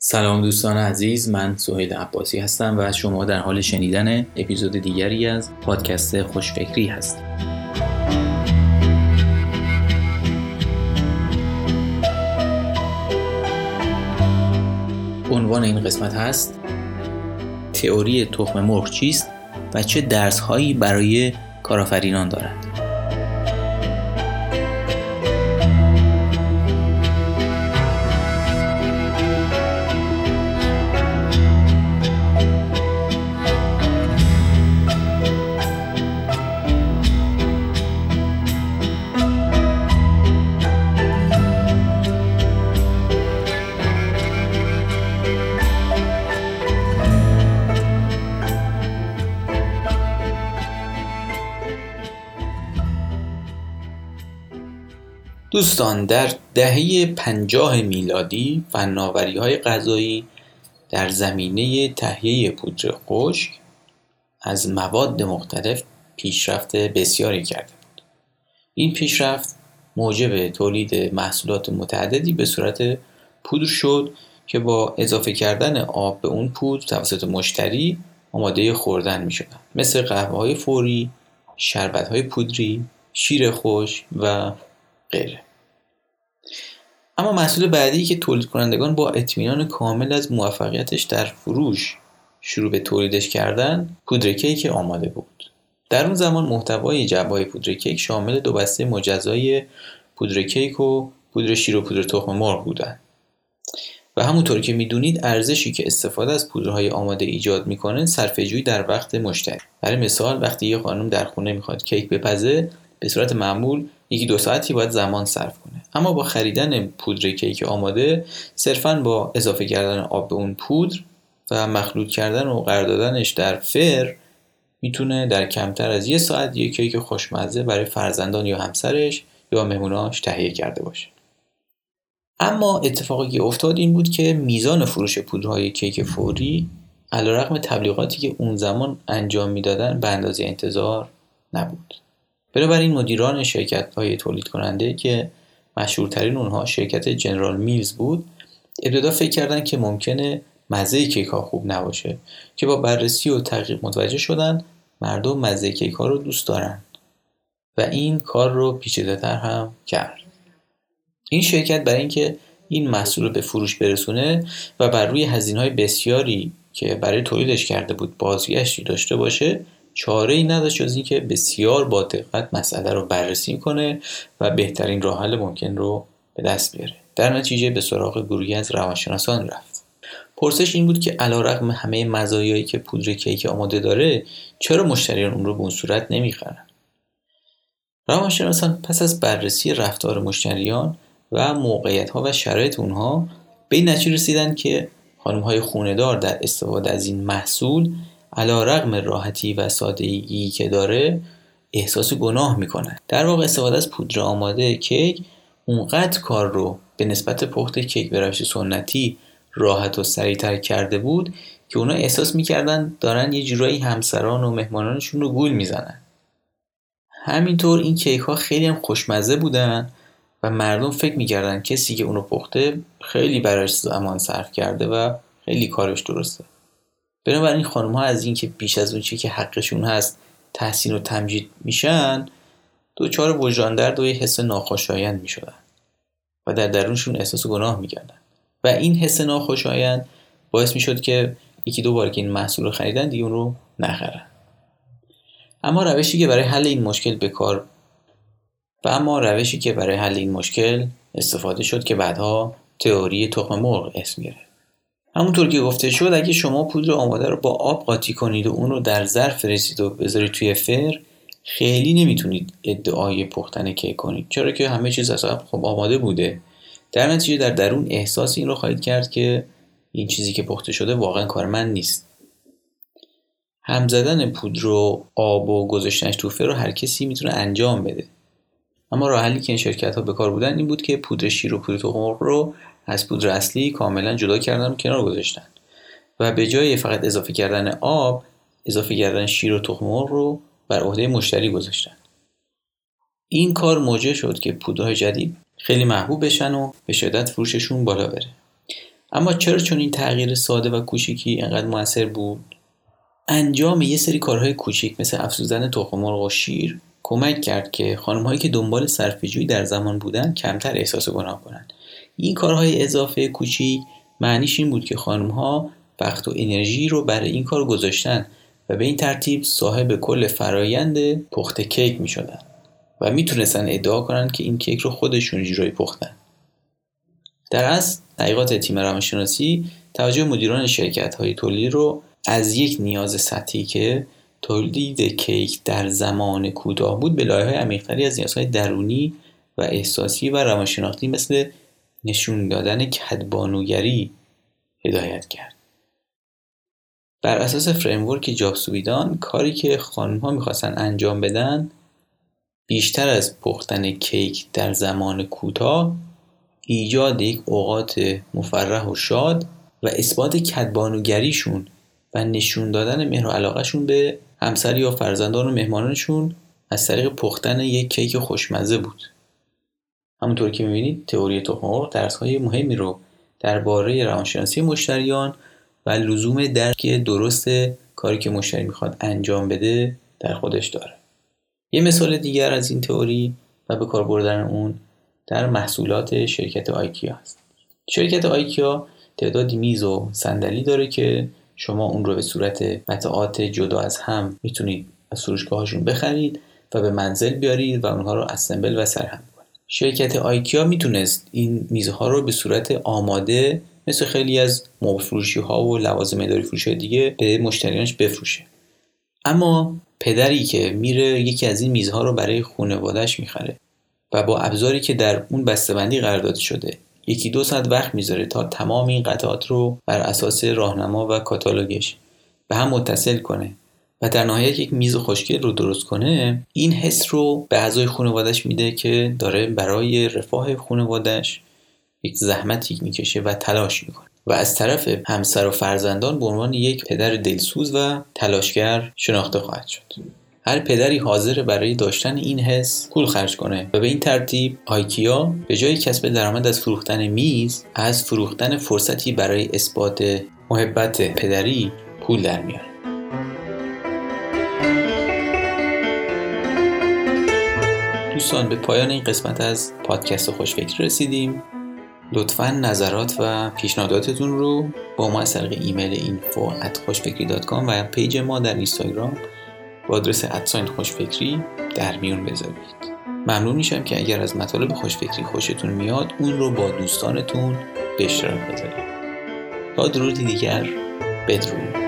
سلام دوستان عزیز من سهیل عباسی هستم و شما در حال شنیدن اپیزود دیگری از پادکست خوشفکری هست عنوان این قسمت هست تئوری تخم مرغ چیست و چه درس هایی برای کارآفرینان دارد؟ دوستان در دهه پنجاه میلادی فناوری های غذایی در زمینه تهیه پودر خشک از مواد مختلف پیشرفت بسیاری کرده بود این پیشرفت موجب تولید محصولات متعددی به صورت پودر شد که با اضافه کردن آب به اون پودر توسط مشتری آماده خوردن می شدن. مثل قهوه های فوری، شربت های پودری، شیر خوش و غیره اما محصول بعدی که تولید کنندگان با اطمینان کامل از موفقیتش در فروش شروع به تولیدش کردن پودر کیک آماده بود. در اون زمان محتوای جبای پودر کیک شامل دو بسته مجزای پودر کیک و پودر شیر و پودر تخم مرغ بودند و همونطور که می‌دونید ارزشی که استفاده از پودرهای آماده ایجاد می‌کنه صرفه‌جویی در وقت مشتری. برای مثال وقتی یه خانم در خونه می‌خواد کیک بپزه به صورت معمول یکی دو ساعتی باید زمان صرف کنه. اما با خریدن پودر کیک آماده صرفا با اضافه کردن آب به اون پودر و مخلوط کردن و قرار دادنش در فر می‌تونه در کمتر از یه ساعت یک کیک خوشمزه برای فرزندان یا همسرش یا مهموناش تهیه کرده باشه. اما اتفاقی که افتاد این بود که میزان فروش پودرهای کیک فوری علیرغم تبلیغاتی که اون زمان انجام می‌دادن به اندازه انتظار نبود. بنابراین مدیران شرکت های تولید کننده که مشهورترین اونها شرکت جنرال میلز بود ابتدا فکر کردن که ممکنه مزه کیک ها خوب نباشه که با بررسی و تحقیق متوجه شدن مردم مزه کیک ها رو دوست دارن. و این کار رو پیچیده تر هم کرد. این شرکت برای اینکه این محصول رو به فروش برسونه و بر روی هزینه های بسیاری که برای تولیدش کرده بود بازگشتی داشته باشه چاره ای نداشت جز اینکه بسیار با دقت مسئله رو بررسی کنه و بهترین راه حل ممکن رو به دست بیاره. در نتیجه به سراغ گروهی از روانشناسان رفت. پرسش این بود که علیرغم همه مزایایی که پودر کیک آماده داره چرا مشتریان اون رو به اون صورت نمی‌خرن؟ روانشناسان پس از بررسی رفتار مشتریان و موقعیت ها و شرایط اونها به این نتیجه رسیدن که خانم های خوندار در استفاده از این محصول علا رقم راحتی و سادگی که داره احساس گناه می‌کنه. در واقع استفاده از پودر آماده کیک اونقدر کار رو به نسبت پخت کیک به روش سنتی راحت و سریعتر کرده بود که اونا احساس می‌کردن دارن یه جورایی همسران و مهمانانشون رو گول می‌زنن. همینطور این کیک ها خیلی هم خوشمزه بودن و مردم فکر می‌کردن کسی که اونو پخته خیلی براش زمان صرف کرده و خیلی کارش درسته. بنابراین خانم ها از اینکه بیش از اون چی که حقشون هست تحسین و تمجید میشن دوچار وجدان درد و یه حس ناخوشایند می‌شدن و در درونشون احساس گناه می‌کردن. و این حس ناخوشایند باعث می‌شد که یکی دو بار که این محصول رو خریدن دیگه اون رو نخرن. اما روشی که برای حل این مشکل به کار و اما روشی که برای حل این مشکل استفاده شد که بعدها تئوری تخم مرغ اسم گرفت. همونطور که گفته شد اگه شما پودر آماده رو با آب قاطی کنید و اون رو در ظرف رسید و بذارید توی فر خیلی نمی‌تونید ادعای پختن کیک کنید. چرا که همه چیز اصلا خب آماده بوده. در نتیجه در درون احساس این رو خواهید کرد که این چیزی که پخته شده واقعا کار من نیست. هم زدن پودر و آب و گذاشتنش تو فر رو هر کسی می‌تونه انجام بده. اما راه حلی که این شرکت ها به کار بودن این بود که پودر شیر و پودر تخم رو از پودر اصلی کاملا جدا کردن و کنار گذاشتن. و به جای فقط اضافه کردن آب اضافه کردن شیر و تخم مرغ رو بر عهده مشتری گذاشتن. این کار موجب شد که پودرهای جدید خیلی محبوب بشن و به شدت فروششون بالا بره. اما چرا چون این تغییر ساده و کوچیکی انقدر موثر بود؟ انجام یه سری کارهای کوچیک مثل افزودن تخم مرغ و شیر کمک کرد که خانم هایی که دنبال صرفه‌جویی در زمان بودن کمتر احساس گناه کنند. این کارهای اضافه کوچیک معنیش این بود که خانم ها وقت و انرژی رو برای این کار گذاشتن و به این ترتیب صاحب کل فرایند پخت کیک می شدن و می‌تونستن ادعا کنند که این کیک رو خودشون جورایی پختن. در اصل تحقیقات تیم روانشناسی توجه مدیران شرکت های تولید رو از یک نیاز سطحی که تولید کیک در زمان کوتاه بود به لایه‌های عمیق‌تری از نیازهای درونی و احساسی و روانشناختی مثل نشون دادن کدبانوگری هدایت کرد. بر اساس framework jobs to be done کاری که خانم ها می‌خواستن انجام بدن بیشتر از پختن کیک در زمان کوتاه ایجاد یک اوقات مفرح و شاد و اثبات کدبانوگریشون و نشون دادن مهر و علاقهشون به همسر یا فرزندان و مهمانانشون از طریق پختن یک کیک خوشمزه بود همونطور که می‌بینید تئوری تخم درس های مهمی رو درباره روانشناسی مشتریان و لزوم درک درست کاری که مشتری می‌خواد انجام بده در خودش داره. یه مثال دیگر از این تئوری و به کار بردن اون در محصولات شرکت آیکیا هست. شرکت آیکیا تعدادی میز و صندلی داره که شما اون رو به صورت قطعات جدا از هم می‌تونید از فروشگاهاشون بخرید و به منزل بیارید و اونها رو اسمبل و سرهم. شرکت آیکیا می‌تونست این میزها رو به صورت آماده مثل خیلی از مبل فروشی ها و لوازم اداری فروشی دیگه به مشتریانش بفروشه. اما پدری که میره یکی از این میزها رو برای خانوادهش می‌خره و با ابزاری که در اون بسته‌بندی قرار داده شده یکی دو ساعت وقت می‌ذاره تا تمام این قطعات رو بر اساس راهنما و کاتالوگش به هم متصل کنه. و در نهایت یک میز خوشگل رو درست کنه این حس رو به اعضای خانوادش میده که داره برای رفاه خانوادش یک زحمتی می‌کشه و تلاش می‌کنه. و از طرف همسر و فرزندان به عنوان یک پدر دلسوز و تلاشگر شناخته خواهد شد. هر پدری حاضر برای داشتن این حس پول خرج کنه و به این ترتیب آیکیا به جای کسب درآمد از فروختن میز از فروختن فرصتی برای اثبات محبت پدری پول در میاره. دوستان به پایان این قسمت از پادکست خوشفکر رسیدیم. لطفا نظرات و پیشنهاداتتون رو با ما از طریق ایمیل اینفو و پیج ما در اینستاگرام با آدرس ادساین خوشفکری در میون بذارید. ممنون میشم که اگر از مطالب خوشفکری خوشتون میاد اون رو با دوستانتون به اشتراک بذارید. تا درودی دیگر بدرود.